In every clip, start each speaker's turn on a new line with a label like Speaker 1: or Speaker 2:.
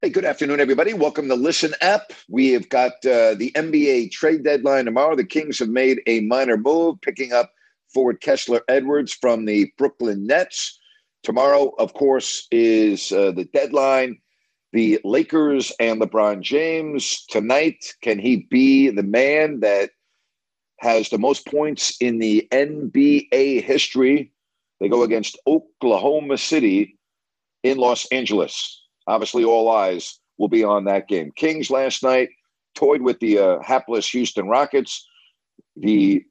Speaker 1: Hey, good afternoon, everybody. Welcome to Listen App. We have got uh, the NBA trade deadline tomorrow. The Kings have made a minor move, picking up forward Kessler Edwards from the Brooklyn Nets. Tomorrow, of course, is uh, the deadline. The Lakers and LeBron James. Tonight, can he be the man that has the most points in the NBA history? They go against Oklahoma City in Los Angeles obviously all eyes will be on that game. Kings last night toyed with the uh, hapless Houston Rockets. The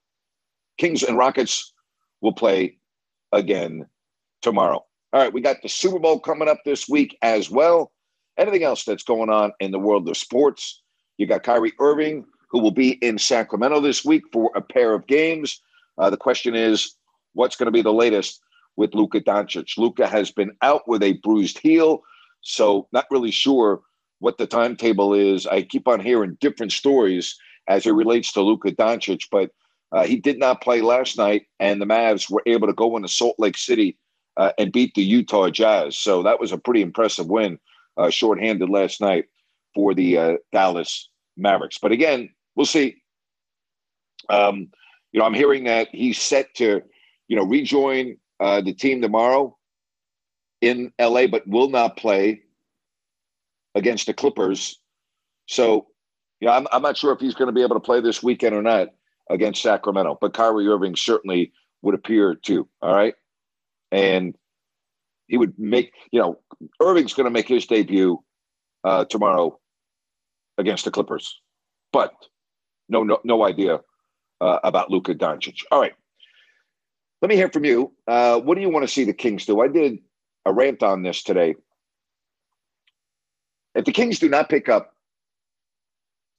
Speaker 1: Kings and Rockets will play again tomorrow. All right, we got the Super Bowl coming up this week as well. Anything else that's going on in the world of sports? You got Kyrie Irving, who will be in Sacramento this week for a pair of games. Uh, the question is, what's going to be the latest with Luka Doncic? Luka has been out with a bruised heel. So, not really sure what the timetable is. I keep on hearing different stories as it relates to Luka Doncic, but uh, he did not play last night, and the Mavs were able to go into Salt Lake City uh, and beat the Utah Jazz. So that was a pretty impressive win, uh, shorthanded last night for the uh, Dallas Mavericks. But again, we'll see. Um, you know, I'm hearing that he's set to, you know, rejoin uh, the team tomorrow in LA, but will not play against the Clippers. So, know, I'm, I'm not sure if he's going to be able to play this weekend or not against Sacramento, but Kyrie Irving certainly would appear to. All right. And he would make, you know, Irving's going to make his debut uh, tomorrow against the Clippers, but no, no, no idea uh, about Luka Doncic. All right. Let me hear from you. Uh, what do you want to see the Kings do? I did a rant on this today. If the Kings do not pick up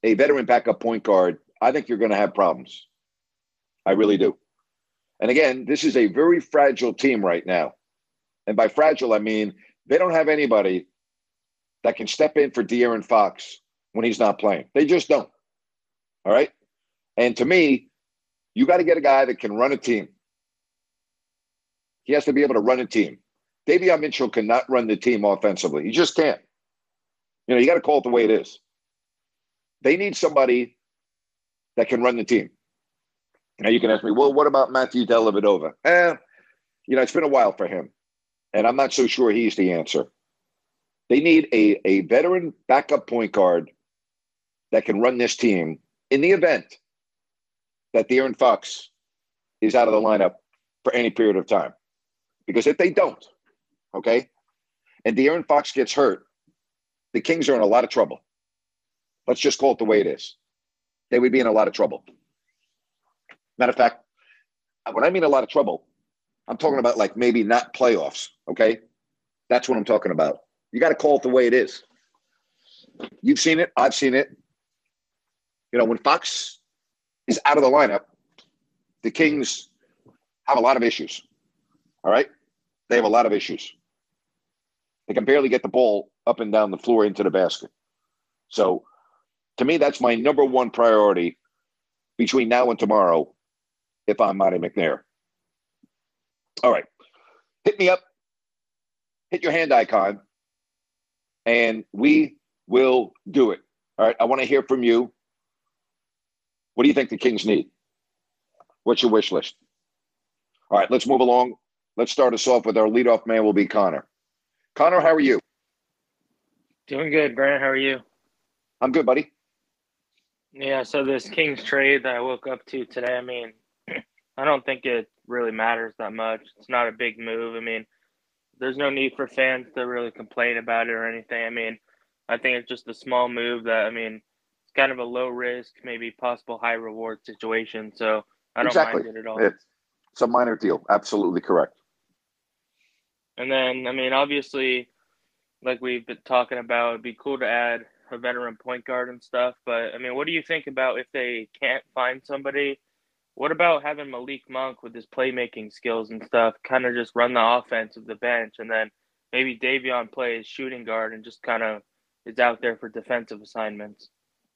Speaker 1: a veteran backup point guard, I think you're going to have problems. I really do. And again, this is a very fragile team right now. And by fragile, I mean they don't have anybody that can step in for De'Aaron Fox when he's not playing. They just don't. All right. And to me, you got to get a guy that can run a team. He has to be able to run a team. Davion Mitchell cannot run the team offensively. He just can't. You know, you got to call it the way it is. They need somebody that can run the team. Now you can ask me, well, what about Matthew Dellavedova? Eh, you know, it's been a while for him, and I'm not so sure he's the answer. They need a, a veteran backup point guard that can run this team in the event that De'Aaron Fox is out of the lineup for any period of time. Because if they don't, okay, and De'Aaron Fox gets hurt, the Kings are in a lot of trouble. Let's just call it the way it is. They would be in a lot of trouble. Matter of fact, when I mean a lot of trouble, I'm talking about like maybe not playoffs, okay? That's what I'm talking about. You got to call it the way it is. You've seen it. I've seen it. You know, when Fox is out of the lineup, the Kings have a lot of issues. All right? They have a lot of issues. They can barely get the ball up and down the floor into the basket. So, to me, that's my number one priority between now and tomorrow if I'm Monte McNair. All right. Hit me up. Hit your hand icon, and we will do it. All right. I want to hear from you. What do you think the Kings need? What's your wish list? All right, let's move along. Let's start us off with our leadoff man will be Connor. Connor, how are you?
Speaker 2: Doing good, Grant. How are you?
Speaker 1: I'm good, buddy.
Speaker 2: Yeah, so this Kings trade that I woke up to today, I mean, I don't think it really matters that much. It's not a big move. I mean, there's no need for fans to really complain about it or anything. I mean, I think it's just a small move that, I mean, it's kind of a low risk, maybe possible high reward situation. So I don't
Speaker 1: exactly.
Speaker 2: mind it at all.
Speaker 1: It's, it's a minor deal. Absolutely correct.
Speaker 2: And then, I mean, obviously, like we've been talking about, it'd be cool to add a veteran point guard and stuff. But I mean, what do you think about if they can't find somebody? What about having Malik Monk with his playmaking skills and stuff, kind of just run the offense of the bench, and then maybe Davion plays shooting guard and just kind of is out there for defensive assignments?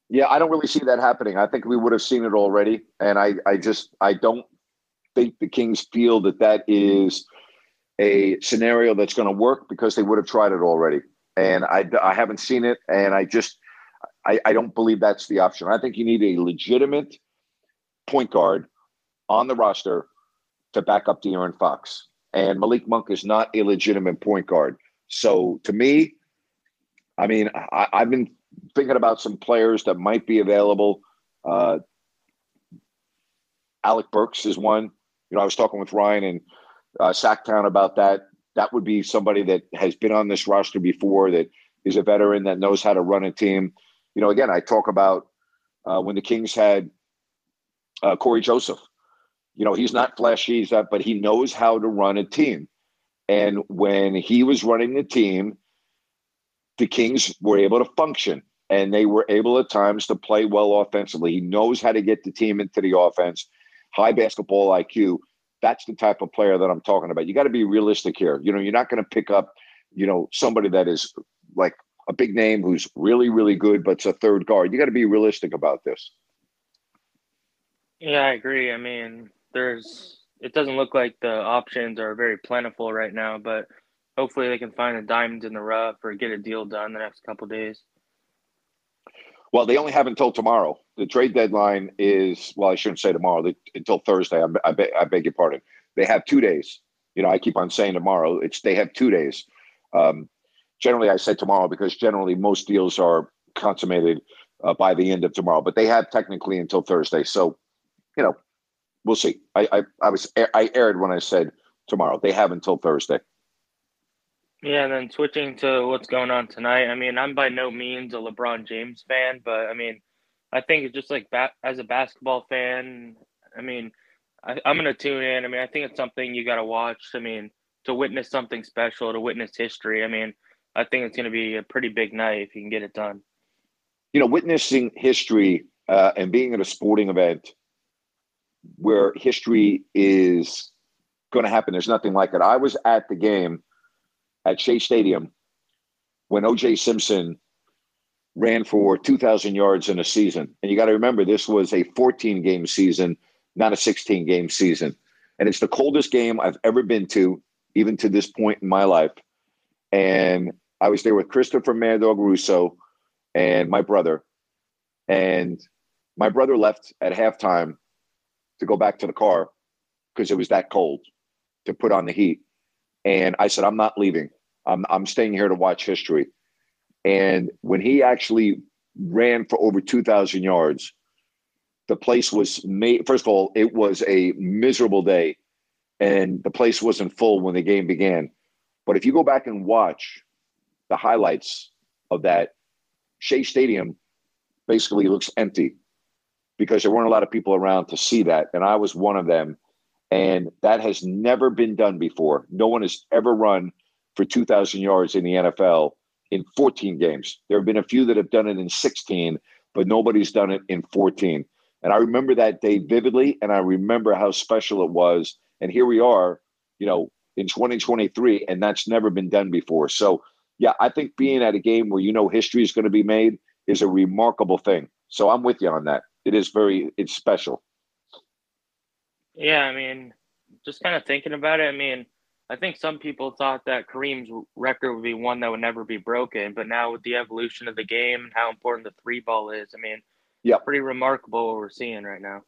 Speaker 1: Yeah, I don't really see that happening. I think we would have seen it already, and I, I just, I don't think the Kings feel that that is a scenario that's going to work because they would have tried it already. And I, I haven't seen it, and I just, I, I don't believe that's the option. I think you need a legitimate point guard on the roster to back up De'Aaron Fox. And Malik Monk is not a legitimate point guard. So to me, I mean, I, have been thinking about some players that might be available. Uh, Alec Burks is one. You know, I was talking with Ryan and uh, Sactown about that. That would be somebody that has been on this roster before, that is a veteran that knows how to run a team. You know, again, I talk about uh, when the Kings had uh, Cory Joseph. You know, he's not flashy, he's but he knows how to run a team. And when he was running the team, the Kings were able to function and they were able at times to play well offensively. He knows how to get the team into the offense, high basketball IQ. That's the type of player that I'm talking about. You got to be realistic here. You know, you're not going to pick up, you know, somebody that is like a big name who's really, really good, but it's a third guard. You got to be realistic about this.
Speaker 2: Yeah, I agree. I mean, there's it doesn't look like the options are very plentiful right now, but hopefully they can find the diamonds in the rough or get a deal done the next couple days.
Speaker 1: Well, they only have until tomorrow. The trade deadline is well, I shouldn't say tomorrow. They, until Thursday. I, I, beg, I beg your pardon. They have two days. You know, I keep on saying tomorrow. It's they have two days. Um, generally, I say tomorrow because generally most deals are consummated uh, by the end of tomorrow. But they have technically until Thursday. So, you know, we'll see. I I, I was I aired when I said tomorrow. They have until Thursday.
Speaker 2: Yeah, and then switching to what's going on tonight. I mean, I'm by no means a LeBron James fan, but I mean, I think it's just like ba- as a basketball fan. I mean, I, am to tune in. I mean, I think it's something you got to watch. I mean, to witness something special, to witness history. I mean, I think it's to be a pretty big night if you can get it done.
Speaker 1: You know, witnessing history uh, and being at a sporting event where history is going to happen. There's nothing like it. I was at the game at Shea Stadium when OJ Simpson ran for 2,000 yards in a season. And you got to remember, this was a 14 game season, not a 16 game season. And it's the coldest game I've ever been to, even to this point in my life. And I was there with Christopher Mad Dog Russo and my brother. And my brother left at halftime to go back to the car because it was that cold to put on the heat. And I said, I'm not leaving. I'm, I'm staying here to watch history. And when he actually ran for over 2,000 yards, the place was made. First of all, it was a miserable day, and the place wasn't full when the game began. But if you go back and watch the highlights of that, Shea Stadium basically looks empty because there weren't a lot of people around to see that. And I was one of them. And that has never been done before. No one has ever run for 2,000 yards in the NFL in 14 games. There have been a few that have done it in 16, but nobody's done it in 14. And I remember that day vividly, and I remember how special it was. And here we are, you know, in 2023, and that's never been done before. So, yeah, I think being at a game where you know history is going to be made is a remarkable thing. So I'm with you on that. It is very, it's special.
Speaker 2: Yeah, I mean, just kind of thinking about it. I mean, I think some people thought that Kareem's record would be one that would never be broken, but now with the evolution of the game and how important the three ball is, I mean,
Speaker 1: yeah,
Speaker 2: pretty remarkable what we're seeing right now.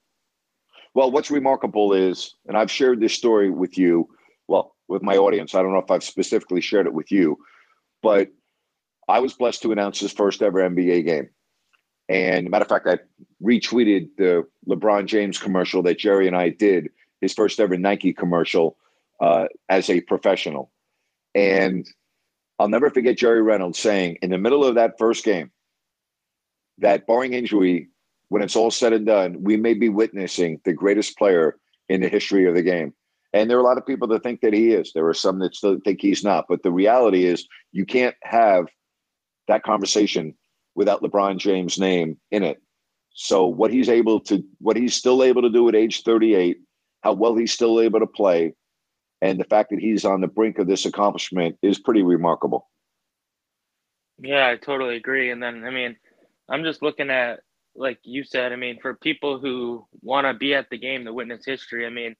Speaker 1: Well, what's remarkable is, and I've shared this story with you, well, with my audience. I don't know if I've specifically shared it with you, but I was blessed to announce his first ever NBA game. And matter of fact, I retweeted the LeBron James commercial that Jerry and I did, his first ever Nike commercial uh, as a professional. And I'll never forget Jerry Reynolds saying in the middle of that first game that barring injury, when it's all said and done, we may be witnessing the greatest player in the history of the game. And there are a lot of people that think that he is. There are some that still think he's not. But the reality is, you can't have that conversation without LeBron James' name in it. So what he's able to, what he's still able to do at age 38, how well he's still able to play, and the fact that he's on the brink of this accomplishment is pretty remarkable.
Speaker 2: Yeah, I totally agree. And then, I mean, I'm just looking at, like you said, I mean, for people who want to be at the game to witness history, I mean,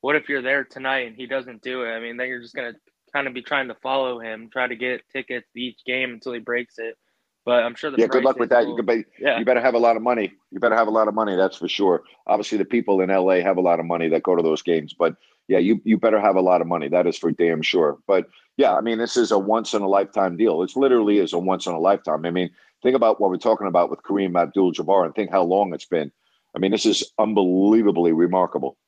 Speaker 2: what if you're there tonight and he doesn't do it? I mean, then you're just going to kind of be trying to follow him, try to get tickets to each game until he breaks it. But I'm sure the
Speaker 1: yeah. Good luck with that.
Speaker 2: Will,
Speaker 1: you could be,
Speaker 2: yeah.
Speaker 1: You better have a lot of money. You better have a lot of money. That's for sure. Obviously, the people in LA have a lot of money that go to those games. But yeah, you you better have a lot of money. That is for damn sure. But yeah, I mean, this is a once in a lifetime deal. It's literally is a once in a lifetime. I mean, think about what we're talking about with Kareem Abdul-Jabbar, and think how long it's been. I mean, this is unbelievably remarkable.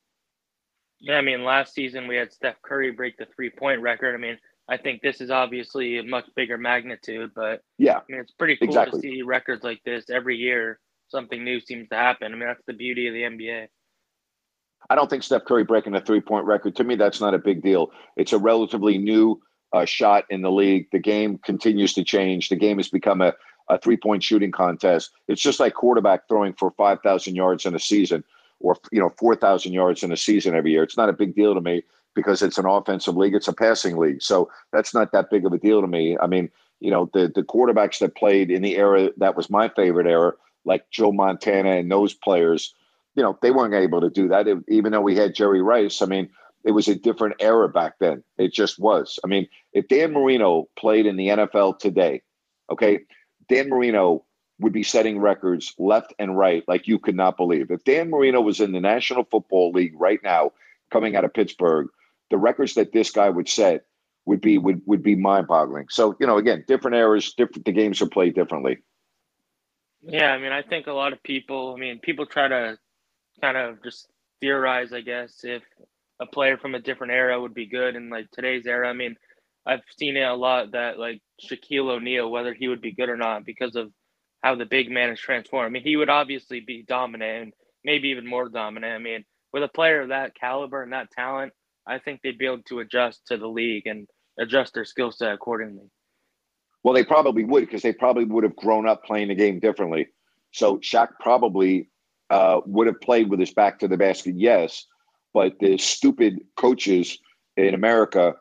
Speaker 2: Yeah, I mean, last season we had Steph Curry break the three point record. I mean, I think this is obviously a much bigger magnitude, but
Speaker 1: yeah,
Speaker 2: I mean, it's pretty cool
Speaker 1: exactly.
Speaker 2: to see records like this every year. Something new seems to happen. I mean, that's the beauty of the NBA.
Speaker 1: I don't think Steph Curry breaking a three point record, to me, that's not a big deal. It's a relatively new uh, shot in the league. The game continues to change. The game has become a, a three point shooting contest. It's just like quarterback throwing for 5,000 yards in a season or, you know, 4,000 yards in a season every year. It's not a big deal to me because it's an offensive league. It's a passing league. So that's not that big of a deal to me. I mean, you know, the, the quarterbacks that played in the era that was my favorite era, like Joe Montana and those players, you know, they weren't able to do that. It, even though we had Jerry Rice, I mean, it was a different era back then. It just was. I mean, if Dan Marino played in the NFL today, okay, Dan Marino would be setting records left and right like you could not believe. If Dan Marino was in the National Football League right now, coming out of Pittsburgh, the records that this guy would set would be would would be mind boggling. So you know, again, different eras, different the games are played differently.
Speaker 2: Yeah, I mean, I think a lot of people. I mean, people try to kind of just theorize, I guess, if a player from a different era would be good in like today's era. I mean, I've seen it a lot that like Shaquille O'Neal, whether he would be good or not, because of how the big man is transformed. I mean, he would obviously be dominant and maybe even more dominant. I mean, with a player of that caliber and that talent, I think they'd be able to adjust to the league and adjust their skill set accordingly.
Speaker 1: Well, they probably would because they probably would have grown up playing the game differently. So Shaq probably uh, would have played with his back to the basket, yes, but the stupid coaches in America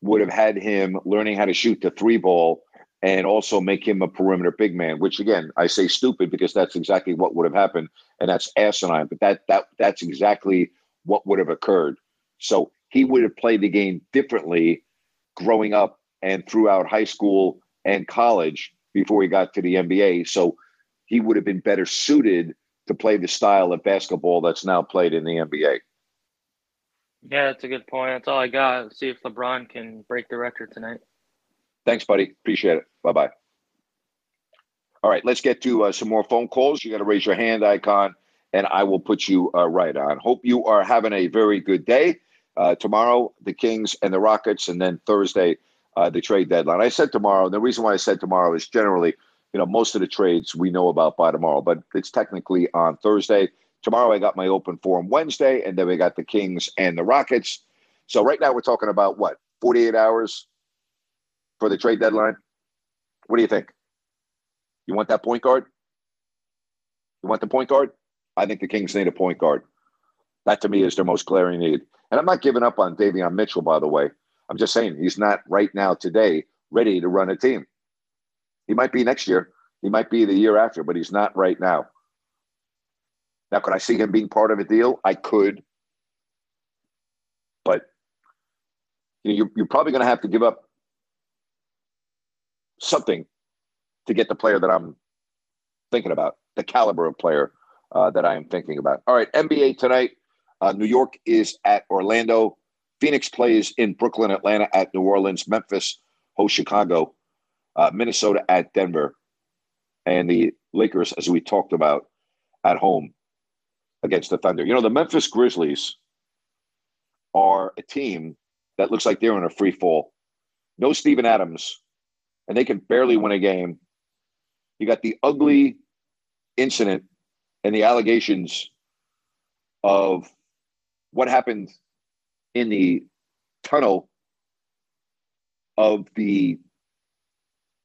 Speaker 1: would have had him learning how to shoot the three ball and also make him a perimeter big man. Which again, I say stupid because that's exactly what would have happened, and that's asinine. But that that that's exactly what would have occurred. So he would have played the game differently growing up and throughout high school and college before he got to the NBA. So he would have been better suited to play the style of basketball that's now played in the NBA.
Speaker 2: Yeah, that's a good point. That's all I got. Let's see if LeBron can break the record tonight.
Speaker 1: Thanks, buddy. Appreciate it. Bye bye. All right, let's get to uh, some more phone calls. You got to raise your hand icon, and I will put you uh, right on. Hope you are having a very good day. Uh, tomorrow, the Kings and the Rockets, and then Thursday, uh, the trade deadline. I said tomorrow. The reason why I said tomorrow is generally, you know, most of the trades we know about by tomorrow, but it's technically on Thursday. Tomorrow, I got my open forum Wednesday, and then we got the Kings and the Rockets. So right now, we're talking about what 48 hours for the trade deadline. What do you think? You want that point guard? You want the point guard? I think the Kings need a point guard. That to me is their most glaring need. And I'm not giving up on Davion Mitchell, by the way. I'm just saying he's not right now today ready to run a team. He might be next year. He might be the year after, but he's not right now. Now, could I see him being part of a deal? I could. But you you're probably going to have to give up something to get the player that I'm thinking about, the caliber of player uh, that I am thinking about. All right, NBA tonight. Uh, New York is at Orlando. Phoenix plays in Brooklyn, Atlanta at New Orleans. Memphis hosts Chicago. uh, Minnesota at Denver, and the Lakers, as we talked about, at home against the Thunder. You know, the Memphis Grizzlies are a team that looks like they're in a free fall. No Steven Adams, and they can barely win a game. You got the ugly incident and the allegations of what happened in the tunnel of the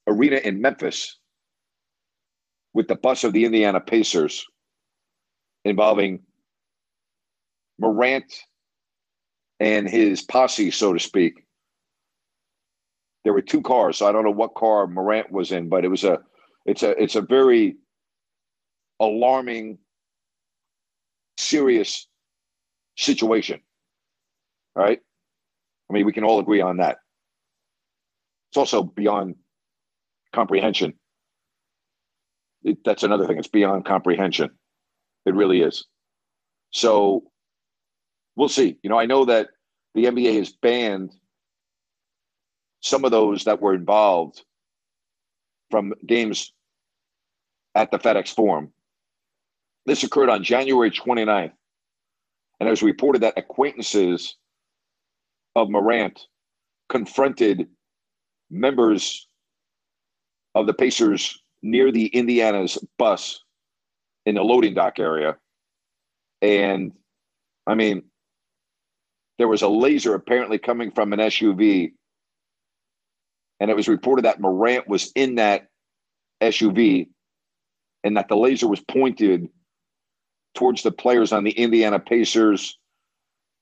Speaker 1: arena in Memphis with the bus of the Indiana Pacers involving Morant and his posse, so to speak. There were two cars, so I don't know what car Morant was in, but it was a it's a it's a very alarming, serious situation. Right? I mean, we can all agree on that. It's also beyond comprehension. It, that's another thing. It's beyond comprehension. It really is. So we'll see. You know, I know that the NBA has banned some of those that were involved from games at the FedEx Forum. This occurred on January 29th. And it was reported that acquaintances of Morant confronted members of the Pacers near the Indiana's bus in the loading dock area. And I mean, there was a laser apparently coming from an SUV. And it was reported that Morant was in that SUV and that the laser was pointed towards the players on the Indiana Pacers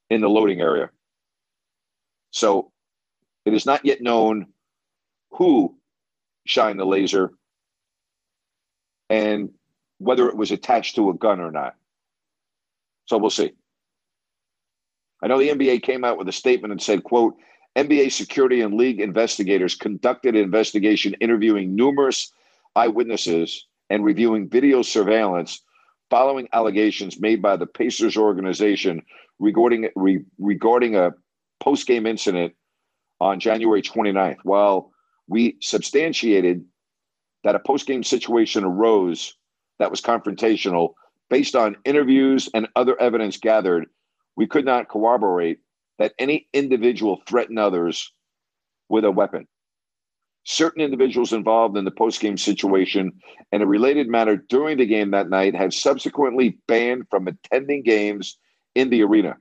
Speaker 1: in the loading area. So it is not yet known who shined the laser and whether it was attached to a gun or not. So we'll see. I know the NBA came out with a statement and said, quote, NBA security and league investigators conducted an investigation interviewing numerous eyewitnesses and reviewing video surveillance following allegations made by the Pacers organization regarding re, regarding a post-game incident on January 29th. While we substantiated that a post-game situation arose that was confrontational based on interviews and other evidence gathered, we could not corroborate that any individual threatened others with a weapon. Certain individuals involved in the post-game situation and a related matter during the game that night have subsequently banned from attending games in the arena.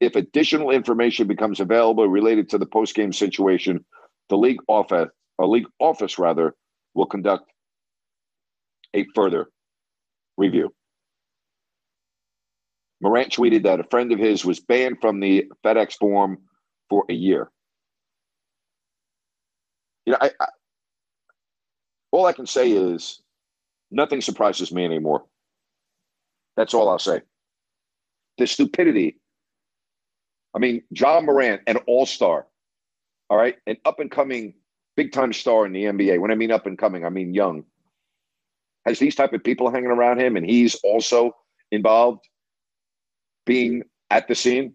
Speaker 1: If additional information becomes available related to the post-game situation, the league office, a league office rather, will conduct a further review. Morant tweeted that a friend of his was banned from the FedEx Forum for a year. You know, I, I, all I can say is nothing surprises me anymore. That's all I'll say. The stupidity. I mean, John Morant, an all star, all right, an up and coming big time star in the NBA. When I mean up and coming, I mean young. Has these type of people hanging around him, and he's also involved being at the scene.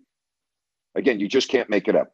Speaker 1: Again, you just can't make it up.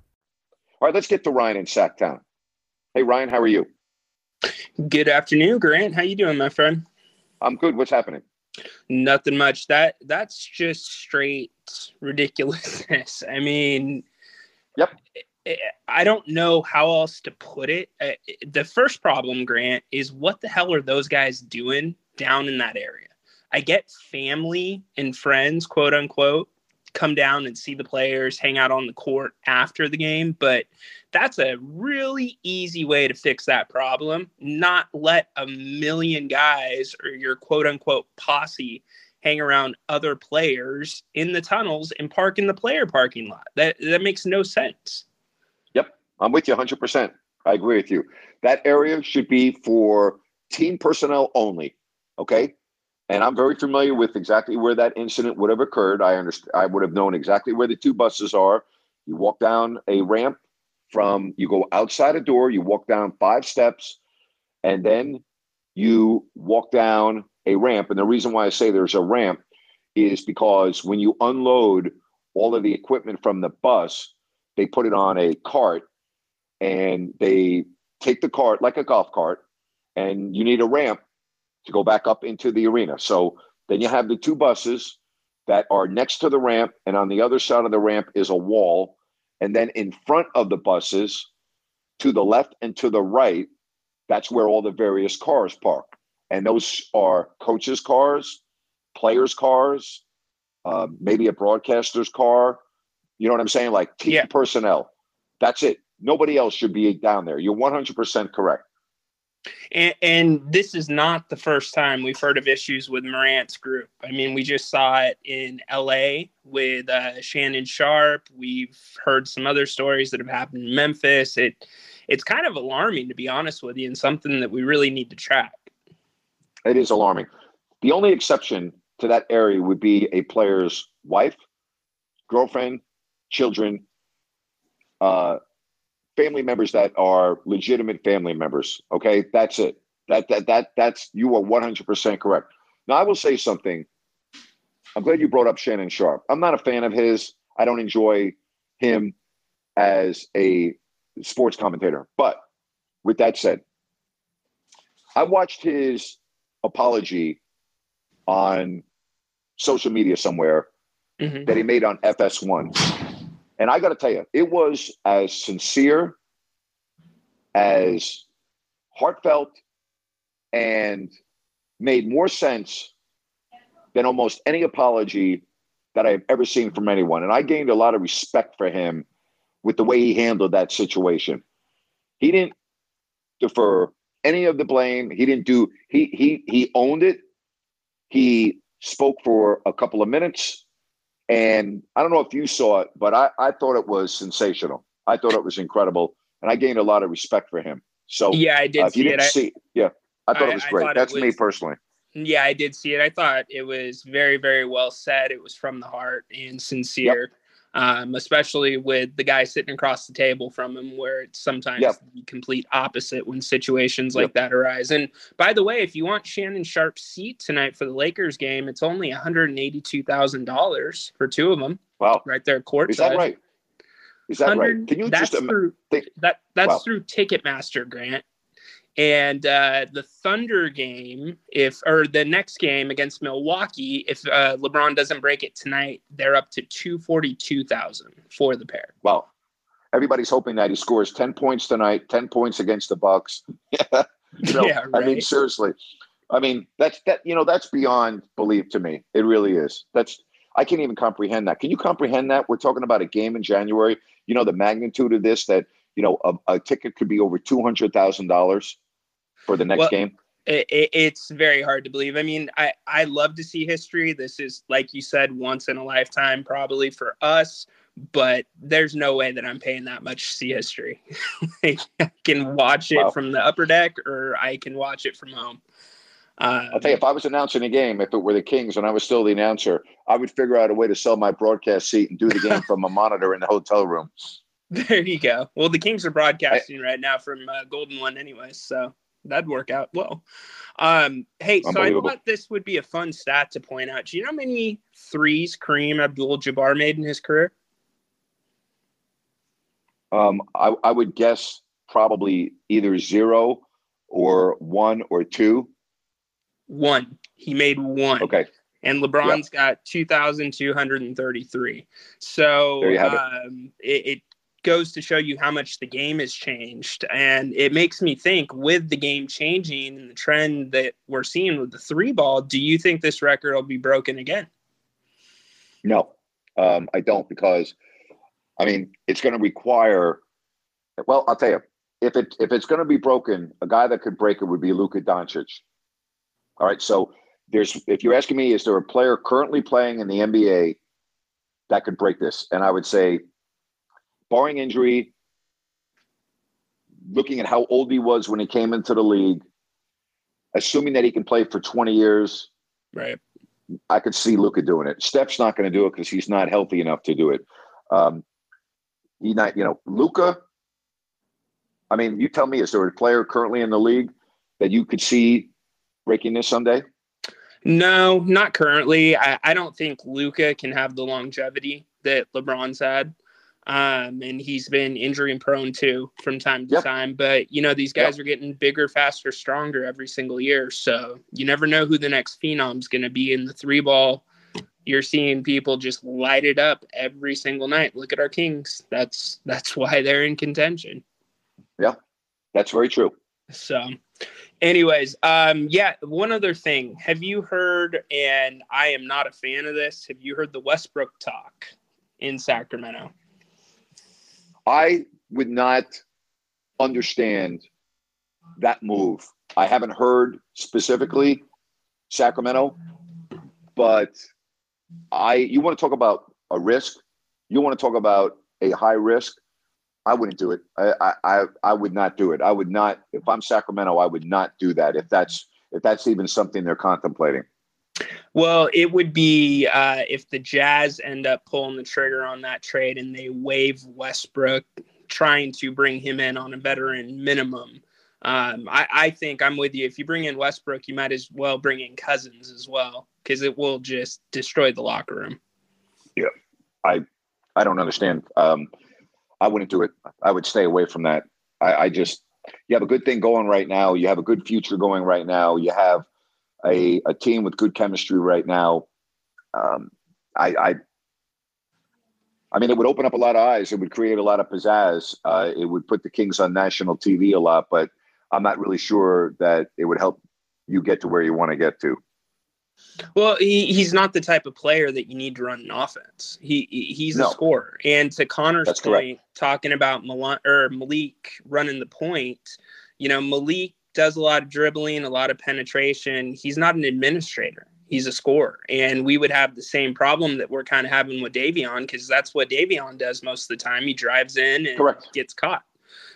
Speaker 1: All right, let's get to Ryan in Sactown. Hey, Ryan, how are you?
Speaker 3: Good afternoon, Grant. How you doing, my friend?
Speaker 1: I'm good. What's happening?
Speaker 3: Nothing much. That that's just straight ridiculousness. I mean,
Speaker 1: yep.
Speaker 3: I don't know how else to put it. The first problem, Grant, is what the hell are those guys doing down in that area? I get family and friends, quote unquote, come down and see the players, hang out on the court after the game, but that's a really easy way to fix that problem. Not let a million guys or your quote unquote posse hang around other players in the tunnels and park in the player parking lot. That that makes no sense.
Speaker 1: Yep, I'm with you 100%. I agree with you. That area should be for team personnel only. Okay, and I'm very familiar with exactly where that incident would have occurred. I understand. I would have known exactly where the two buses are. You walk down a ramp from. You go outside a door. You walk down five steps, and then you walk down a ramp. And the reason why I say there's a ramp is because when you unload all of the equipment from the bus, they put it on a cart, and they take the cart like a golf cart, and you need a ramp to go back up into the arena. So then you have the two buses that are next to the ramp, and on the other side of the ramp is a wall. And then in front of the buses, to the left and to the right, that's where all the various cars park. And those are coaches' cars, players' cars, uh, maybe a broadcaster's car. You know what I'm saying? Like team yeah. personnel. That's it. Nobody else should be down there. You're 100% correct.
Speaker 3: And, and, this is not the first time we've heard of issues with Morant's group. I mean, we just saw it in LA with uh, Shannon Sharpe. We've heard some other stories that have happened in Memphis. It it's kind of alarming, to be honest with you, and something that we really need to track.
Speaker 1: It is alarming. The only exception to that area would be a player's wife, girlfriend, children, uh, family members that are legitimate family members. Okay, that's it. That that that that's you are one hundred percent correct. Now I will say something. I'm glad you brought up Shannon Sharpe. I'm not a fan of his. I don't enjoy him as a sports commentator. But with that said, I watched his apology on social media somewhere mm-hmm. that he made on FS1. And I got to tell you, it was as sincere, as heartfelt, and made more sense than almost any apology that I've ever seen from anyone. And I gained a lot of respect for him with the way he handled that situation. He didn't defer any of the blame. He didn't do he he he owned it. He spoke for a couple of minutes and I don't know if you saw it, but I, I thought it was sensational. I thought it was incredible, and I gained a lot of respect for him. So
Speaker 3: yeah, I did uh, see it.
Speaker 1: See, yeah, I thought I, it was great. That's was, me personally.
Speaker 3: Yeah, I did see it. I thought it was very, very well said. It was from the heart and sincere. Um, especially with the guy sitting across the table from him, where it's sometimes yep. the complete opposite when situations like yep. that arise. And by the way, if you want Shannon Sharpe's seat tonight for the Lakers game, it's only one hundred and eighty-two thousand dollars for two of them.
Speaker 1: Wow,
Speaker 3: right there, court.
Speaker 1: Is that right? Is that right? Can you
Speaker 3: that's
Speaker 1: just
Speaker 3: through, think, that that's wow. through Ticketmaster, Grant. And uh, the Thunder game, if or the next game against Milwaukee, if uh, LeBron doesn't break it tonight, they're up to two forty two thousand for the pair.
Speaker 1: Well, everybody's hoping that he scores ten points tonight, ten points against the Bucks. you know, yeah, right. I mean, seriously, I mean that's that. You know, that's beyond belief to me. It really is. That's I can't even comprehend that. Can you comprehend that? We're talking about a game in January. You know the magnitude of this. That you know a, a ticket could be over two hundred thousand dollars for the next well, game?
Speaker 3: It, it, it's very hard to believe. I mean, I I love to see history. This is like you said, once in a lifetime, probably for us. But there's no way that I'm paying that much to see history. I can watch it wow. from the upper deck, or I can watch it from home.
Speaker 1: Uh, I'll tell you, if I was announcing a game, if it were the Kings and I was still the announcer, I would figure out a way to sell my broadcast seat and do the game from a monitor in the hotel room.
Speaker 3: There you go. Well, the Kings are broadcasting I, right now from uh, Golden One, anyway, so that'd work out well. Um, hey, so I thought this would be a fun stat to point out. Do you know how many threes Kareem Abdul-Jabbar made in his career?
Speaker 1: Um, I, I would guess probably either zero or one or two.
Speaker 3: One. He made one.
Speaker 1: Okay.
Speaker 3: And LeBron's yep. got 2,233. So um, it, it, goes to show you how much the game has changed. And it makes me think with the game changing and the trend that we're seeing with the three ball, do you think this record will be broken again?
Speaker 1: No, um, I don't because I mean it's going to require. Well, I'll tell you, if it if it's going to be broken, a guy that could break it would be Luka Doncic. All right, so there's if you're asking me, is there a player currently playing in the NBA that could break this? And I would say barring injury, looking at how old he was when he came into the league, assuming that he can play for 20 years,
Speaker 3: right?
Speaker 1: I could see Luka doing it. Steph's not going to do it because he's not healthy enough to do it. Um, he not, you know, Luka. I mean, you tell me, is there a player currently in the league that you could see breaking this someday?
Speaker 3: No, not currently. I, I don't think Luka can have the longevity that LeBron's had. Um, and he's been injury prone too from time to yep. time. But you know, these guys yep. are getting bigger, faster, stronger every single year. So you never know who the next phenom's going to be in the three ball. You're seeing people just light it up every single night. Look at our Kings. That's that's why they're in contention.
Speaker 1: Yeah, that's very true.
Speaker 3: So, anyways, um, yeah. One other thing, have you heard? And I am not a fan of this. Have you heard the Westbrook talk in Sacramento?
Speaker 1: I would not understand that move. I haven't heard specifically Sacramento, but I you want to talk about a risk, you want to talk about a high risk. I wouldn't do it. I, I I would not do it. I would not if I'm Sacramento. I would not do that if that's if that's even something they're contemplating.
Speaker 3: Well, it would be uh, if the Jazz end up pulling the trigger on that trade and they waive Westbrook, trying to bring him in on a veteran minimum. Um, I, I, think I'm with you. If you bring in Westbrook, you might as well bring in Cousins as well because it will just destroy the locker room.
Speaker 1: Yeah, I I don't understand. Um, I wouldn't do it. I would stay away from that. I, I just you have a good thing going right now. You have a good future going right now. You have a, a team with good chemistry right now. Um, I, I, I mean, it would open up a lot of eyes. It would create a lot of pizzazz. Uh, it would put the Kings on national TV a lot, but I'm not really sure that it would help you get to where you want to get to.
Speaker 3: Well, he, he's not the type of player that you need to run an offense. He he's no. a scorer. And to Connor's That's point, correct. talking about Mal- or Malik running the point, you know, Malik does a lot of dribbling, a lot of penetration. He's not an administrator. He's a scorer. And we would have the same problem that we're kind of having with Davion because that's what Davion does most of the time. He drives in and Correct. gets caught.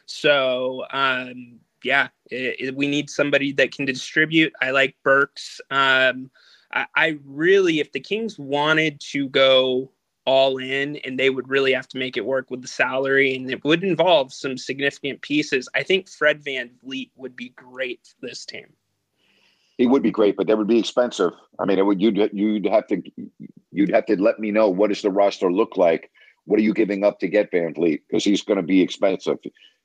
Speaker 3: So, um, yeah, it, it, we need somebody that can distribute. I like Burks. Um, I, I really, if the Kings wanted to go all in and they would really have to make it work with the salary and it would involve some significant pieces. I think Fred VanVleet would be great for this team.
Speaker 1: He would be great, but that would be expensive. I mean, it would you'd you'd have to you'd have to let me know what does the roster look like? What are you giving up to get VanVleet? Because he's going to be expensive.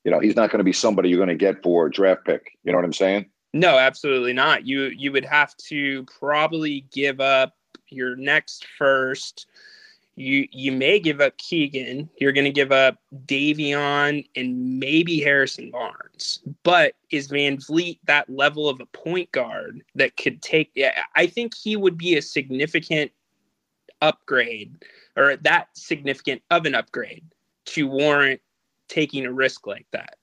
Speaker 1: You know, he's not going to be somebody you're going to get for a draft pick. You know what I'm saying?
Speaker 3: No, absolutely not. You you would have to probably give up your next first you you may give up Keegan. You're going to give up Davion and maybe Harrison Barnes. But is VanVleet that level of a point guard that could take? Yeah, I think he would be a significant upgrade, or that significant of an upgrade to warrant taking a risk like that.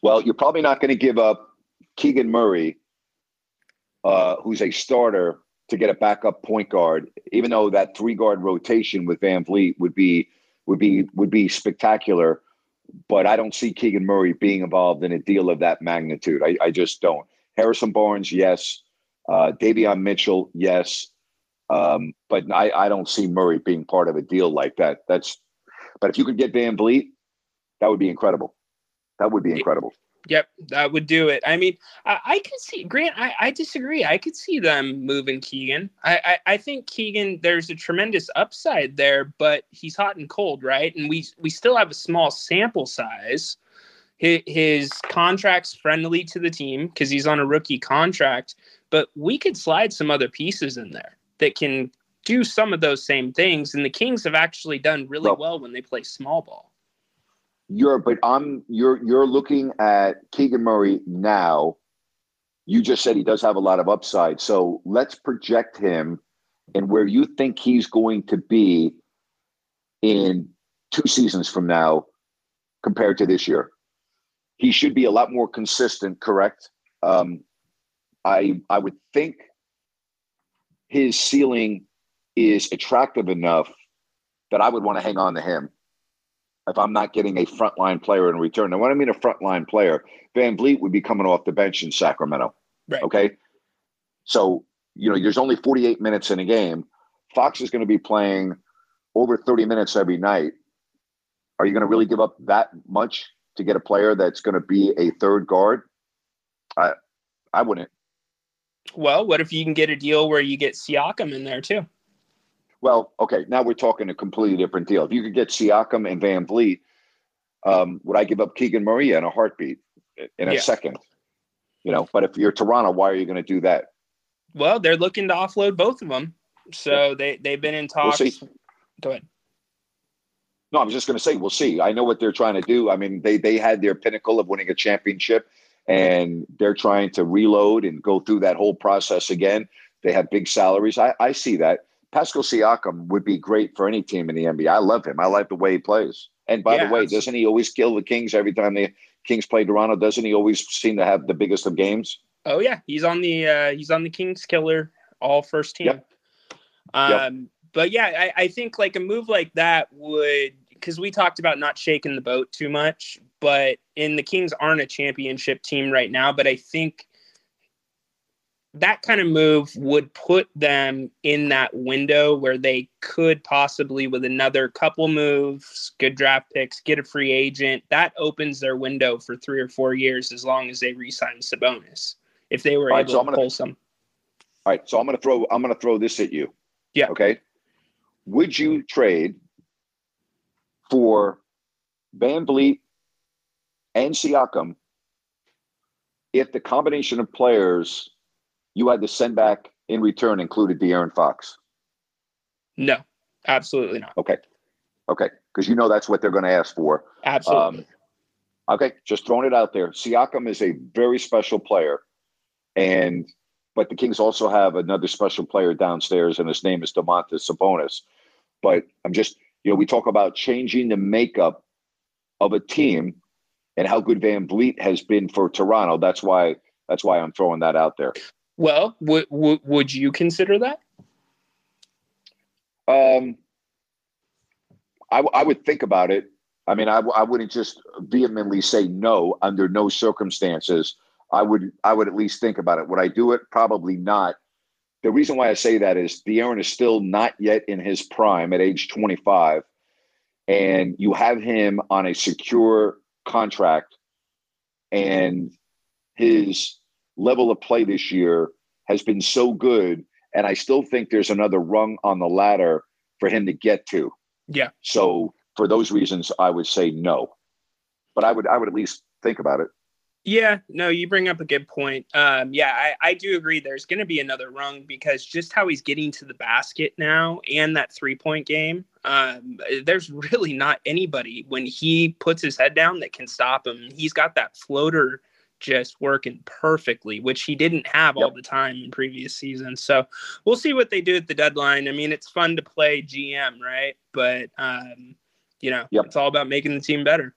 Speaker 1: Well, you're probably not going to give up Keegan Murray, uh, who's a starter to get a backup point guard, even though that three guard rotation with VanVleet would be would be would be spectacular. But I don't see Keegan Murray being involved in a deal of that magnitude. I, I just don't. Harrison Barnes, yes. Uh, Davion Mitchell, yes. Um, but I, I don't see Murray being part of a deal like that. That's but if you could get VanVleet, that would be incredible. That would be incredible.
Speaker 3: Yep, that would do it. I mean, I, I could see Grant. I, I disagree. I could see them moving Keegan. I, I, I think Keegan. There's a tremendous upside there, but he's hot and cold, right? And we we still have a small sample size. His, his contract's friendly to the team because he's on a rookie contract, but we could slide some other pieces in there that can do some of those same things. And the Kings have actually done really well, well when they play small ball.
Speaker 1: You're, but I'm you're you're looking at Keegan Murray now. You just said he does have a lot of upside, so let's project him and where you think he's going to be in two seasons from now compared to this year. He should be a lot more consistent, correct? Um, I I would think his ceiling is attractive enough that I would want to hang on to him if I'm not getting a frontline player in return. Now, when I mean a frontline player, VanVleet would be coming off the bench in Sacramento.
Speaker 3: Right.
Speaker 1: Okay. So, you know, there's only 48 minutes in a game. Fox is going to be playing over 30 minutes every night. Are you going to really give up that much to get a player that's going to be a third guard? I I wouldn't.
Speaker 3: Well, what if you can get a deal where you get Siakam in there too?
Speaker 1: Well, okay, now we're talking a completely different deal. If you could get Siakam and VanVleet, um, would I give up Keegan Murray in a heartbeat in a
Speaker 3: Yeah.
Speaker 1: second? You know, but if you're Toronto, why are you going to do that?
Speaker 3: Well, they're looking to offload both of them, so they they've been in
Speaker 1: We'll
Speaker 3: talks.
Speaker 1: see.
Speaker 3: Go ahead.
Speaker 1: No, I was just going to say, we'll see. I know what they're trying to do. I mean, they they had their pinnacle of winning a championship, and they're trying to reload and go through that whole process again. They have big salaries. I, I see that. Pascal Siakam would be great for any team in the NBA. I love him. I like the way he plays. And by
Speaker 3: Yeah,
Speaker 1: the way, doesn't he always kill the Kings every time the Kings play Toronto? Doesn't he always seem to have the biggest of games?
Speaker 3: Oh yeah, he's on the uh, he's on the Kings killer all first team.
Speaker 1: Yep.
Speaker 3: Um, but yeah, I, I think like a move like that would because we talked about not shaking the boat too much, but in the Kings aren't a championship team right now, but I think that kind of move would put them in that window where they could possibly with another couple moves, good draft picks, get a free agent. That opens their window for three or four years as long as they re-sign Sabonis. If they were
Speaker 1: All right,
Speaker 3: able
Speaker 1: so
Speaker 3: to
Speaker 1: gonna-
Speaker 3: pull some.
Speaker 1: All right, so I'm going to throw I'm going to throw this at you.
Speaker 3: Yeah.
Speaker 1: Okay. Would you trade for VanVleet and Siakam if the combination of players you had to send back in return included De'Aaron Fox?
Speaker 3: No, absolutely not.
Speaker 1: Okay. Okay. Because you know that's what they're going to ask for.
Speaker 3: Absolutely.
Speaker 1: Um, okay, just throwing it out there. Siakam is a very special player, and but the Kings also have another special player downstairs, and his name is Domantas Sabonis. But I'm just, you know, we talk about changing the makeup of a team and how good VanVleet has been for Toronto. That's why that's why I'm throwing that out there.
Speaker 3: Well, would would would you consider that?
Speaker 1: Um, I, w- I would think about it. I mean, I, w- I wouldn't just vehemently say no under no circumstances. I would I would at least think about it. Would I do it? Probably not. The reason why I say that is De'Aaron is still not yet in his prime at age 25, and you have him on a secure contract, and his level of play this year has been so good and I still think there's another rung on the ladder for him to get to.
Speaker 3: Yeah.
Speaker 1: So for those reasons, I would say no, but I would I would at least think about it.
Speaker 3: Yeah, no, you bring up a good point. Um, yeah, I, I do agree. There's going to be another rung because just how he's getting to the basket now and that three point game, um, there's really not anybody when he puts his head down that can stop him. He's got that floater just working perfectly, which he didn't have all the time in previous seasons. So we'll see what they do at the deadline. I mean, it's fun to play GM, right? But, um, you know,
Speaker 1: Yep.
Speaker 3: it's all about making the team better.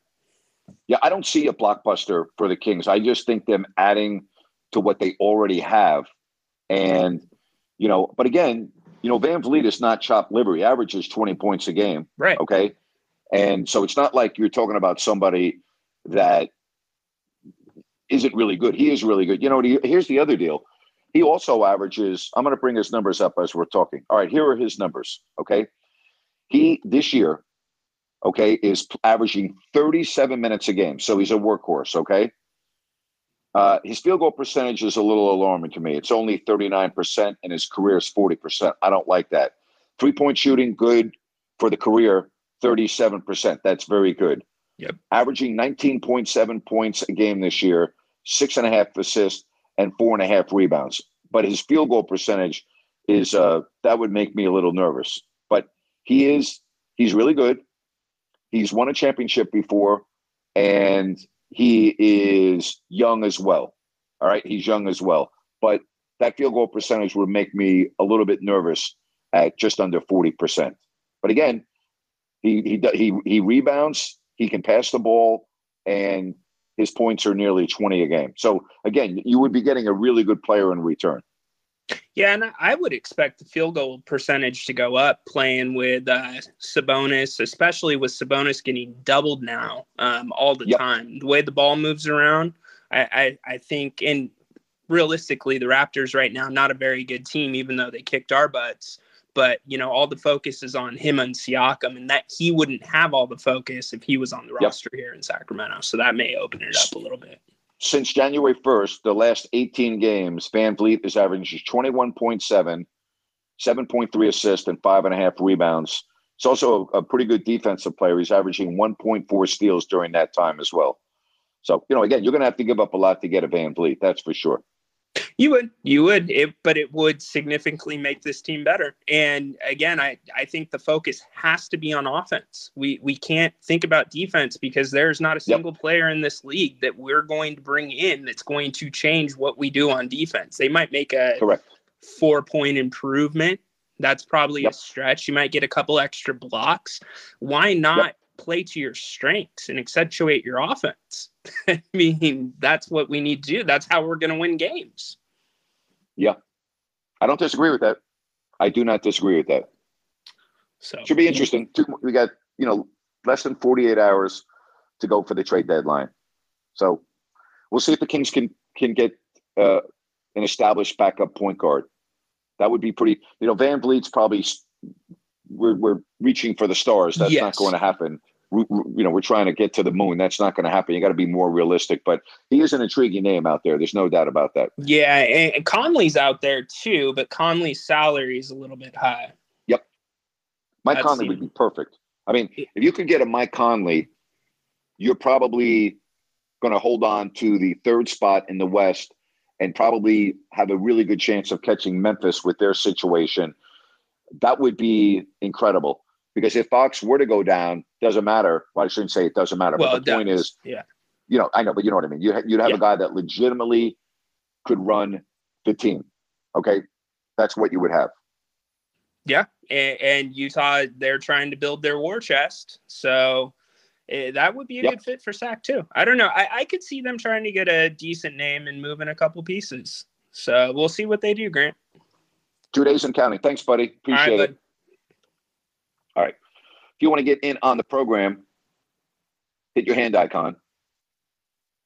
Speaker 1: Yeah, I don't see a blockbuster for the Kings. I just think them adding to what they already have, and you know, but again, you know, VanVleet is not chopped liver. He averages twenty points a game.
Speaker 3: Right.
Speaker 1: Okay. And so it's not like you're talking about somebody that isn't really good. He is really good. You know, he- here's the other deal. He also averages, I'm going to bring his numbers up as we're talking. All right, here are his numbers. Okay. He, this year, okay, is averaging 37 minutes a game. So he's a workhorse. Okay. Uh, his field goal percentage is a little alarming to me. It's only 39%, and his career is 40%. I don't like that. Three point shooting, good for the career, 37%. That's very good.
Speaker 3: Yep.
Speaker 1: Averaging 19.7 points a game this year, six and a half assists, and four and a half rebounds. But his field goal percentage is uh, that would make me a little nervous. But he is he's really good. He's won a championship before and he is young as well. All right, he's young as well, but that field goal percentage would make me a little bit nervous at just under forty percent. But again, he he he he rebounds. He can pass the ball, and his points are nearly twenty a game. So again, you would be getting a really good player in return.
Speaker 3: Yeah, and I would expect the field goal percentage to go up playing with uh, Sabonis, especially with Sabonis getting doubled now um, all the yep. time. The way the ball moves around, I, I, I think, and realistically, the Raptors right now not a very good team, even though they kicked our butts. But you know, all the focus is on him and Siakam, and that he wouldn't have all the focus if he was on the yep. roster here in Sacramento. So that may open it up a little bit
Speaker 1: since January 1st, the last 18 games, VanVleet is averaging 21.7, 7.3 assists, and five and a half rebounds. He's also a, a pretty good defensive player. He's averaging 1.4 steals during that time as well. So, you know, again, you're going to have to give up a lot to get a VanVleet. That's for sure.
Speaker 3: You would, you would, it, but it would significantly make this team better. And again, I, I think the focus has to be on offense. We we can't think about defense because there's not a single yep. player in this league that we're going to bring in that's going to change what we do on defense. They might make a
Speaker 1: correct
Speaker 3: four point improvement. That's probably yep. a stretch. You might get a couple extra blocks. Why not yep. Play to your strengths and accentuate your offense? I mean, that's what we need to do. That's how we're going to win games.
Speaker 1: Yeah. I don't disagree with that. I do not disagree with that. So it should be interesting. We got, you know, less than 48 hours to go for the trade deadline. So we'll see if the Kings can can get uh, an established backup point guard. That would be pretty. You know, VanVleet's probably we're we're reaching for the stars. That's yes. not going to happen you know, we're trying to get to the moon. That's not going to happen. You got to be more realistic. But he is an intriguing name out there. There's no doubt about that.
Speaker 3: Yeah, and Conley's out there too, but Conley's salary is a little bit high.
Speaker 1: Yep, Mike Conley would be perfect. I mean, if you could get a Mike Conley, you're probably going to hold on to the third spot in the West and probably have a really good chance of catching Memphis with their situation. That would be incredible. Because if Fox were to go down, doesn't matter. Well, I shouldn't say it doesn't matter. Well, but the point is,
Speaker 3: yeah,
Speaker 1: you know, I know, but you know what I mean. You you'd have yeah. a guy that legitimately could run the team. Okay, that's what you would have.
Speaker 3: Yeah, and, and Utah, they're trying to build their war chest, so uh, that would be a yep. good fit for Sac too. I don't know. I, I could see them trying to get a decent name and moving a couple pieces. So we'll see what they do, Grant.
Speaker 1: Two days and counting. Thanks, buddy. Appreciate it. Bud. All right. If you want to get in on the program, hit your hand icon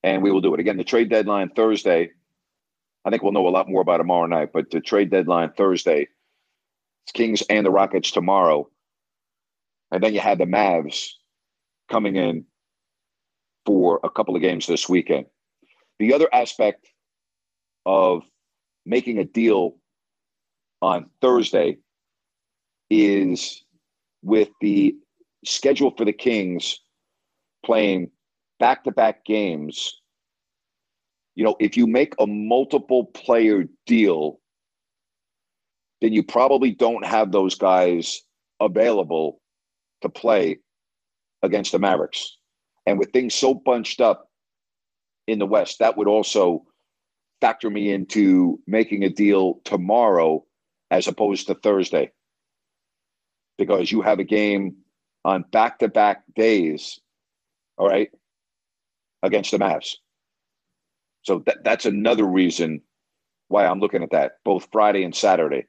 Speaker 1: and we will do it. Again, the trade deadline Thursday. I think we'll know a lot more about tomorrow night, but the trade deadline Thursday, it's Kings and the Rockets tomorrow. And then you had the Mavs coming in for a couple of games this weekend. The other aspect of making a deal on Thursday is with the schedule for the Kings playing back to back games, you know, if you make a multiple player deal, then you probably don't have those guys available to play against the Mavericks. And with things so bunched up in the West, that would also factor me into making a deal tomorrow as opposed to Thursday because you have a game on back to back days, all right, against the Mavs. So that, that's another reason why I'm looking at that, both Friday and Saturday.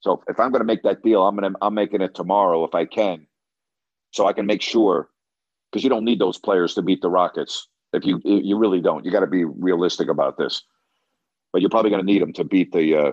Speaker 1: So if I'm going to make that deal, I'm going to I'm making it tomorrow if I can, so I can make sure because you don't need those players to beat the Rockets. If you you really don't, you got to be realistic about this. But you're probably going to need them to beat the uh,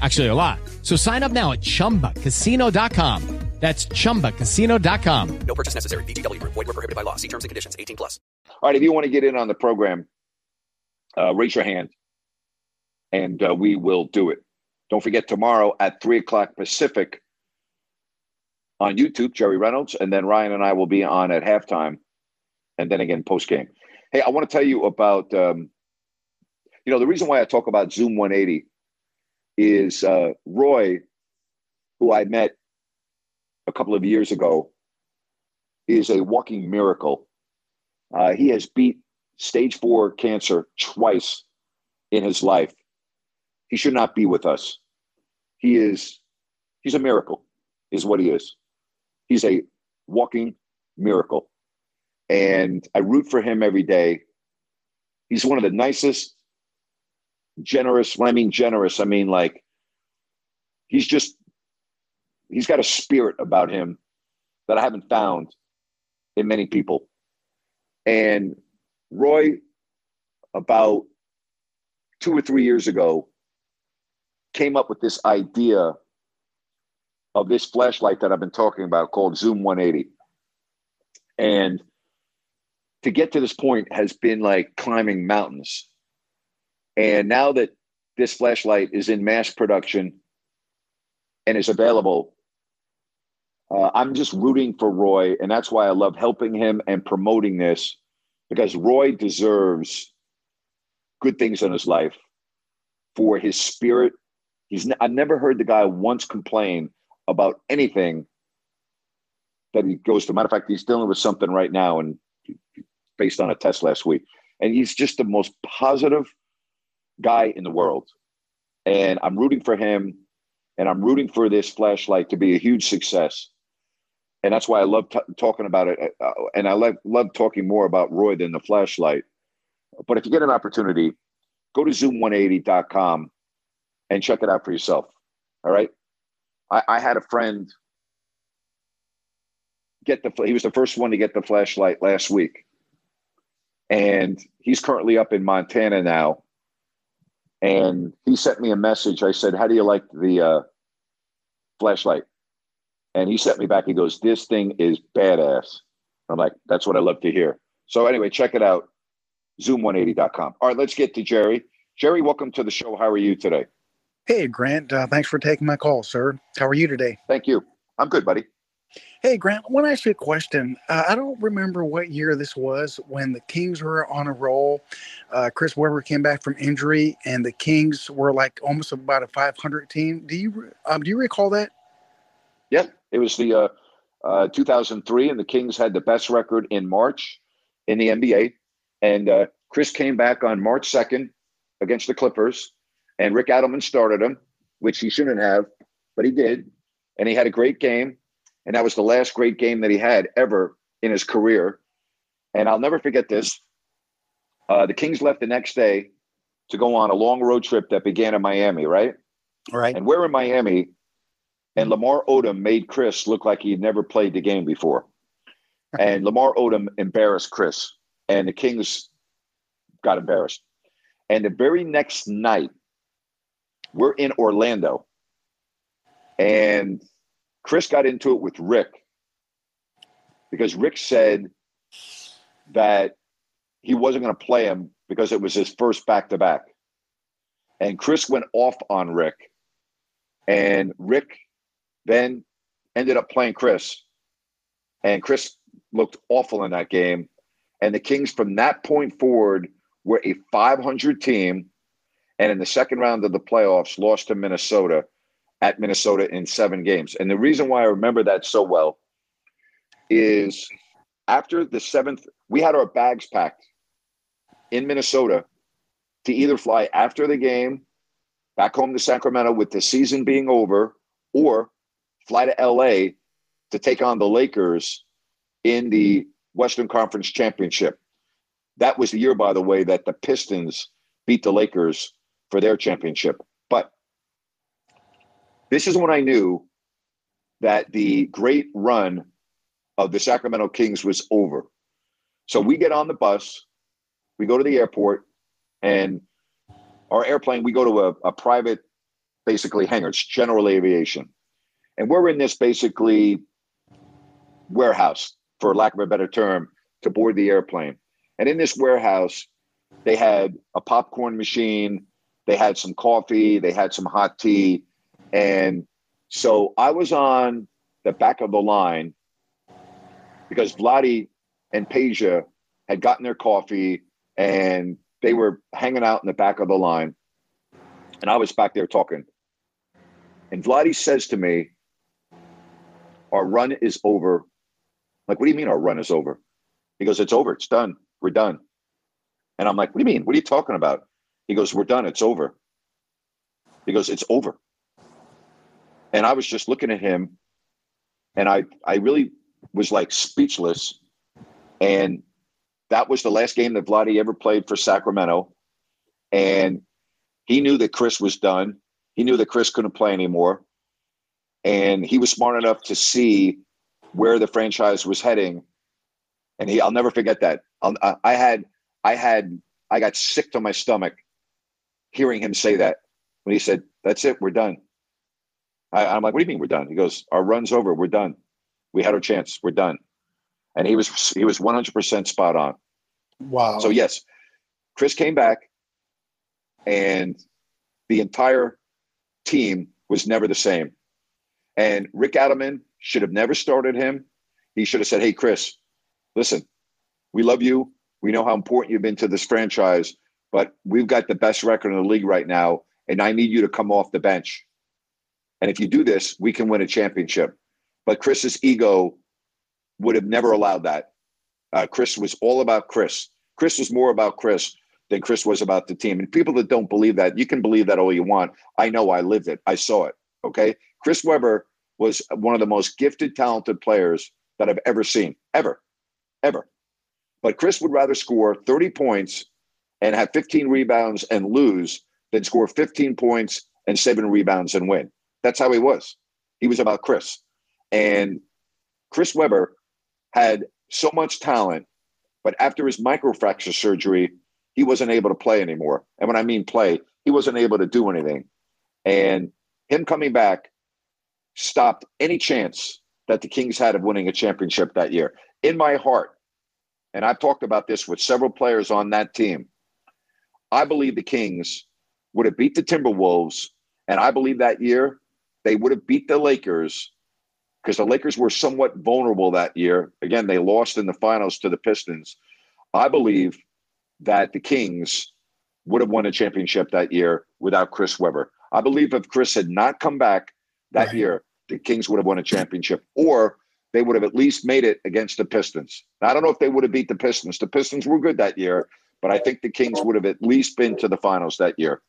Speaker 4: Actually, a lot. So sign up now at chumbacasino.com. That's chumbacasino.com.
Speaker 5: No purchase necessary. VGW Group. Void were prohibited by law. See terms and conditions. 18 plus.
Speaker 1: All right, if you want to get in on the program, uh, raise your hand, and uh, we will do it. Don't forget tomorrow at three o'clock Pacific on YouTube, Jerry Reynolds, and then Ryan and I will be on at halftime, and then again post game. Hey, I want to tell you about. Um, you know, the reason why I talk about Zoom 180 is uh, Roy, who I met a couple of years ago, is a walking miracle. Uh, he has beat stage four cancer twice in his life. He should not be with us. He is, he's a miracle, is what he is. He's a walking miracle. And I root for him every day. He's one of the nicest, generous. When I mean generous, I mean like he's just he's got a spirit about him that I haven't found in many people. And Roy, about two or three years ago, came up with this idea of this flashlight that I've been talking about called Zoom 180. And to get to this point has been like climbing mountains. And now that this flashlight is in mass production and is available, uh, I'm just rooting for Roy. And that's why I love helping him and promoting this because Roy deserves good things in his life for his spirit. He's I've never heard the guy once complain about anything that he goes through. Matter of fact, he's dealing with something right now and based on a test last week. And he's just the most positive guy in the world. And I'm rooting for him and I'm rooting for this flashlight to be a huge success. And that's why I love t- talking about it. Uh, and I love, love talking more about Roy than the flashlight. But if you get an opportunity, go to zoom180.com and check it out for yourself. All right. I, I had a friend get the, he was the first one to get the flashlight last week. And he's currently up in Montana now. And he sent me a message. I said, How do you like the uh, flashlight? And he sent me back. He goes, This thing is badass. I'm like, That's what I love to hear. So, anyway, check it out zoom180.com. All right, let's get to Jerry. Jerry, welcome to the show. How are you today?
Speaker 6: Hey, Grant. Uh, thanks for taking my call, sir. How are you today?
Speaker 1: Thank you. I'm good, buddy.
Speaker 6: Hey, Grant, I want to ask you a question. Uh, I don't remember what year this was when the Kings were on a roll. Uh, Chris Webber came back from injury, and the Kings were like almost about a 500 team. Do you um, do you recall that?
Speaker 1: Yeah, it was the uh, uh 2003, and the Kings had the best record in March in the NBA. And uh, Chris came back on March 2nd against the Clippers, and Rick Adelman started him, which he shouldn't have, but he did. And he had a great game and that was the last great game that he had ever in his career. And I'll never forget this. Uh, the Kings left the next day to go on a long road trip that began in Miami, right?
Speaker 6: Right.
Speaker 1: And we're in Miami, and Lamar Odom made Chris look like he'd never played the game before. and Lamar Odom embarrassed Chris, and the Kings got embarrassed. And the very next night, we're in Orlando, and Chris got into it with Rick because Rick said that he wasn't going to play him because it was his first back to back. And Chris went off on Rick. And Rick then ended up playing Chris. And Chris looked awful in that game. And the Kings, from that point forward, were a 500 team. And in the second round of the playoffs, lost to Minnesota at Minnesota in seven games. And the reason why I remember that so well is after the seventh, we had our bags packed in Minnesota to either fly after the game back home to Sacramento with the season being over or fly to LA to take on the Lakers in the Western Conference championship. That was the year, by the way, that the Pistons beat the Lakers for their championship. This is when I knew that the great run of the Sacramento Kings was over. So we get on the bus, we go to the airport, and our airplane, we go to a, a private, basically hangar. It's general aviation. And we're in this basically warehouse, for lack of a better term, to board the airplane. And in this warehouse, they had a popcorn machine, they had some coffee, they had some hot tea. And so I was on the back of the line because Vladdy and Peja had gotten their coffee and they were hanging out in the back of the line. And I was back there talking. And Vladdy says to me, Our run is over. Like, what do you mean our run is over? He goes, It's over. It's done. We're done. And I'm like, What do you mean? What are you talking about? He goes, We're done. It's over. He goes, It's over. And I was just looking at him and I I really was like speechless. And that was the last game that Vladdy ever played for Sacramento. And he knew that Chris was done. He knew that Chris couldn't play anymore. And he was smart enough to see where the franchise was heading. And he, I'll never forget that. I'll, I had, I had, I got sick to my stomach hearing him say that when he said, "That's it, we're done." I, I'm like, "What do you mean we're done?" He goes, "Our run's over. We're done. We had our chance. We're done." And he was, he was 100% spot on.
Speaker 6: Wow.
Speaker 1: So yes, Chris came back, and the entire team was never the same. And Rick Adelman should have never started him. He should have said, "Hey, Chris, listen, we love you. We know how important you've been to this franchise, but we've got the best record in the league right now, and I need you to come off the bench. And if you do this, we can win a championship." But Chris's ego would have never allowed that. Uh, Chris was all about Chris. Chris was more about Chris than Chris was about the team. And people that don't believe that, you can believe that all you want. I know I lived it. I saw it. Okay. Chris Webber was one of the most gifted, talented players that I've ever seen, ever, ever. But Chris would rather score 30 points and have 15 rebounds and lose than score 15 points and seven rebounds and win. That's how he was. He was about Chris. And Chris Webber had so much talent, but after his microfracture surgery, he wasn't able to play anymore. And when I mean play, he wasn't able to do anything. And him coming back stopped any chance that the Kings had of winning a championship that year. In my heart, and I've talked about this with several players on that team, I believe the Kings would have beat the Timberwolves. And I believe that year they would have beat the Lakers because the Lakers were somewhat vulnerable that year. Again, they lost in the finals to the Pistons. I believe that the Kings would have won a championship that year without Chris Webber. I believe if Chris had not come back that right. year, the Kings would have won a championship, or they would have at least made it against the Pistons. Now, I don't know if they would have beat the Pistons. The Pistons were good that year, but I think the Kings would have at least been to the finals that year.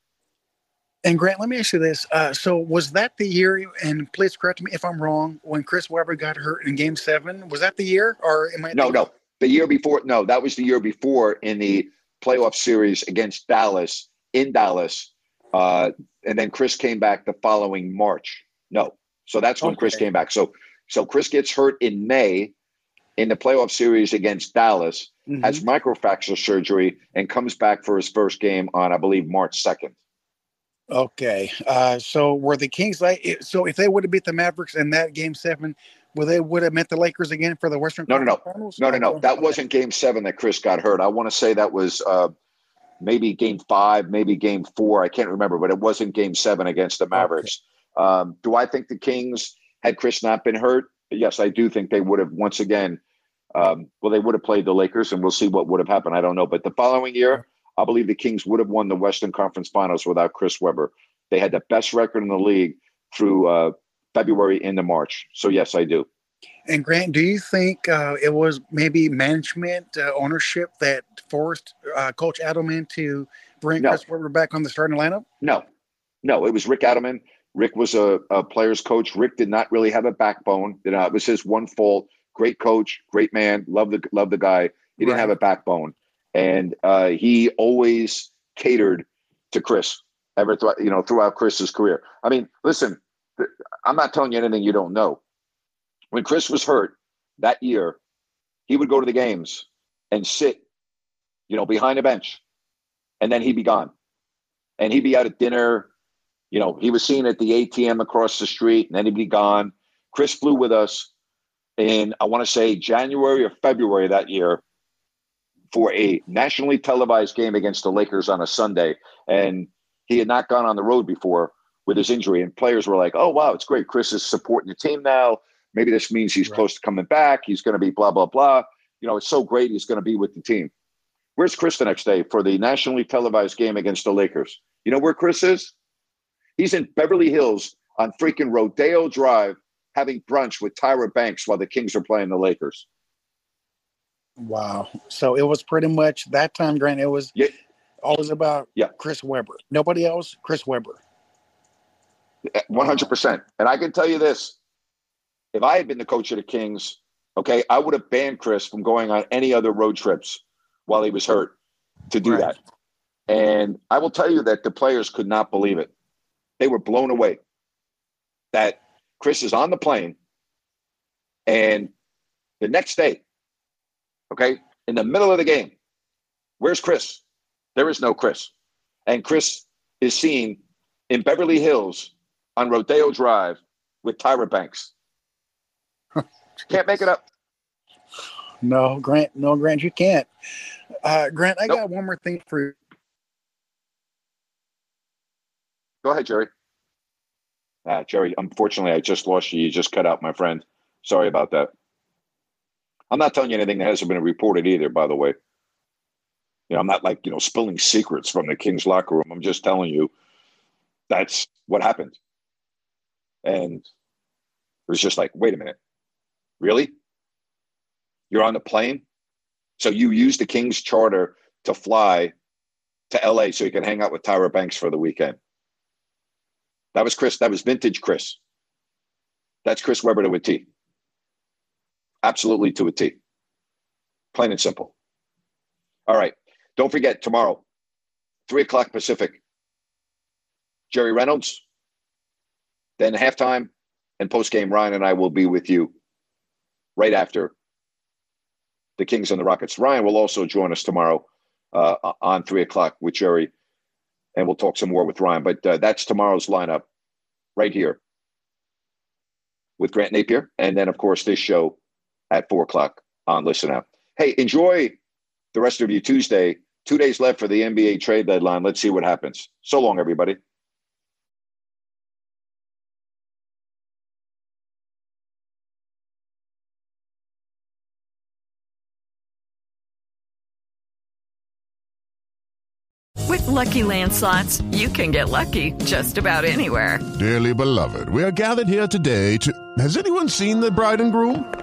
Speaker 6: And Grant, let me ask you this: uh, So, was that the year? And please correct me if I'm wrong. When Chris Webber got hurt in Game Seven, was that the year, or am I?
Speaker 1: No, no, the year before. No, that was the year before in the playoff series against Dallas in Dallas, uh, and then Chris came back the following March. No, so that's when okay. Chris came back. So, so Chris gets hurt in May in the playoff series against Dallas, mm-hmm. has microfracture surgery, and comes back for his first game on, I believe, March second.
Speaker 6: Okay. Uh, so were the Kings like so if they would have beat the Mavericks in that game seven, would they would have met the Lakers again for the Western
Speaker 1: No, no, no.
Speaker 6: Finals?
Speaker 1: No, no, no. That wasn't game seven that Chris got hurt. I want to say that was uh, maybe game five, maybe game four. I can't remember, but it wasn't game seven against the Mavericks. Okay. Um, do I think the Kings, had Chris not been hurt? Yes, I do think they would have once again. Um, well, they would have played the Lakers, and we'll see what would have happened. I don't know. But the following year, I believe the Kings would have won the Western Conference Finals without Chris Webber. They had the best record in the league through uh, February into March. So yes, I do.
Speaker 6: And Grant, do you think uh, it was maybe management uh, ownership that forced uh, Coach Adelman to bring no. Chris Webber back on the starting lineup?
Speaker 1: No, no, it was Rick Adelman. Rick was a, a player's coach. Rick did not really have a backbone. It was his one fault great coach, great man, love the love the guy. He didn't have a backbone, and uh, he always catered to Chris. Ever, thro- you know, throughout Chris's career. I mean, listen, th- I'm not telling you anything you don't know. When Chris was hurt that year, he would go to the games and sit, you know, behind a bench, and then he'd be gone, and he'd be out at dinner. You know, he was seen at the ATM across the street, and then he'd be gone. Chris flew with us in, I want to say, January or February that year for a nationally televised game against the Lakers on a Sunday. And he had not gone on the road before with his injury. And players were like, oh, wow, it's great. Chris is supporting the team now. Maybe this means he's close to coming back. He's going to be blah, blah, blah. You know, it's so great he's going to be with the team. Where's Chris the next day for the nationally televised game against the Lakers? You know where Chris is? He's in Beverly Hills on freaking Rodeo Drive having brunch with Tyra Banks while the Kings are playing the Lakers.
Speaker 6: Wow. So it was pretty much that time, Grant. It was
Speaker 1: Yeah.
Speaker 6: always about
Speaker 1: Yeah.
Speaker 6: Chris Webber. Nobody else. Chris Webber.
Speaker 1: One hundred percent. And I can tell you this: if I had been the coach of the Kings, okay, I would have banned Chris from going on any other road trips while he was hurt to do
Speaker 6: Right.
Speaker 1: that. And I will tell you that the players could not believe it. They were blown away that Chris is on the plane, and the next day, okay, in the middle of the game, where's Chris? There is no Chris, and Chris is seen in Beverly Hills on Rodeo Drive with Tyra Banks. Can't make it up.
Speaker 6: No, Grant. No, Grant. You can't. Uh, Grant, I
Speaker 1: Nope.
Speaker 6: got one more thing for you.
Speaker 1: Go ahead, Jerry. Ah, Jerry, unfortunately, I just lost you. You just cut out, my friend. Sorry about that. I'm not telling you anything that hasn't been reported either, by the way. You know, I'm not like, you know, spilling secrets from the Kings locker room. I'm just telling you that's what happened. And it was just like, wait a minute. Really? You're on the plane? So you used the Kings charter to fly to LA so you can hang out with Tyra Banks for the weekend. That was Chris. That was vintage Chris. That's Chris Webber to a T. Absolutely to a T. Plain and simple. All right. Don't forget tomorrow, three o'clock Pacific. Jerry Reynolds. Then halftime and post game. Ryan and I will be with you right after the Kings and the Rockets. Ryan will also join us tomorrow uh, on three o'clock with Jerry, and we'll talk some more with Ryan. But uh, that's tomorrow's lineup right here with Grant Napear, and then of course this show at four o'clock on Listen Up. Hey, enjoy the rest of your Tuesday. Two days left for the NBA trade deadline. Let's see what happens. So long, everybody.
Speaker 7: With Lucky Land slots, you can get lucky just about anywhere.
Speaker 8: Dearly beloved, we are gathered here today to. Has anyone seen the bride and groom?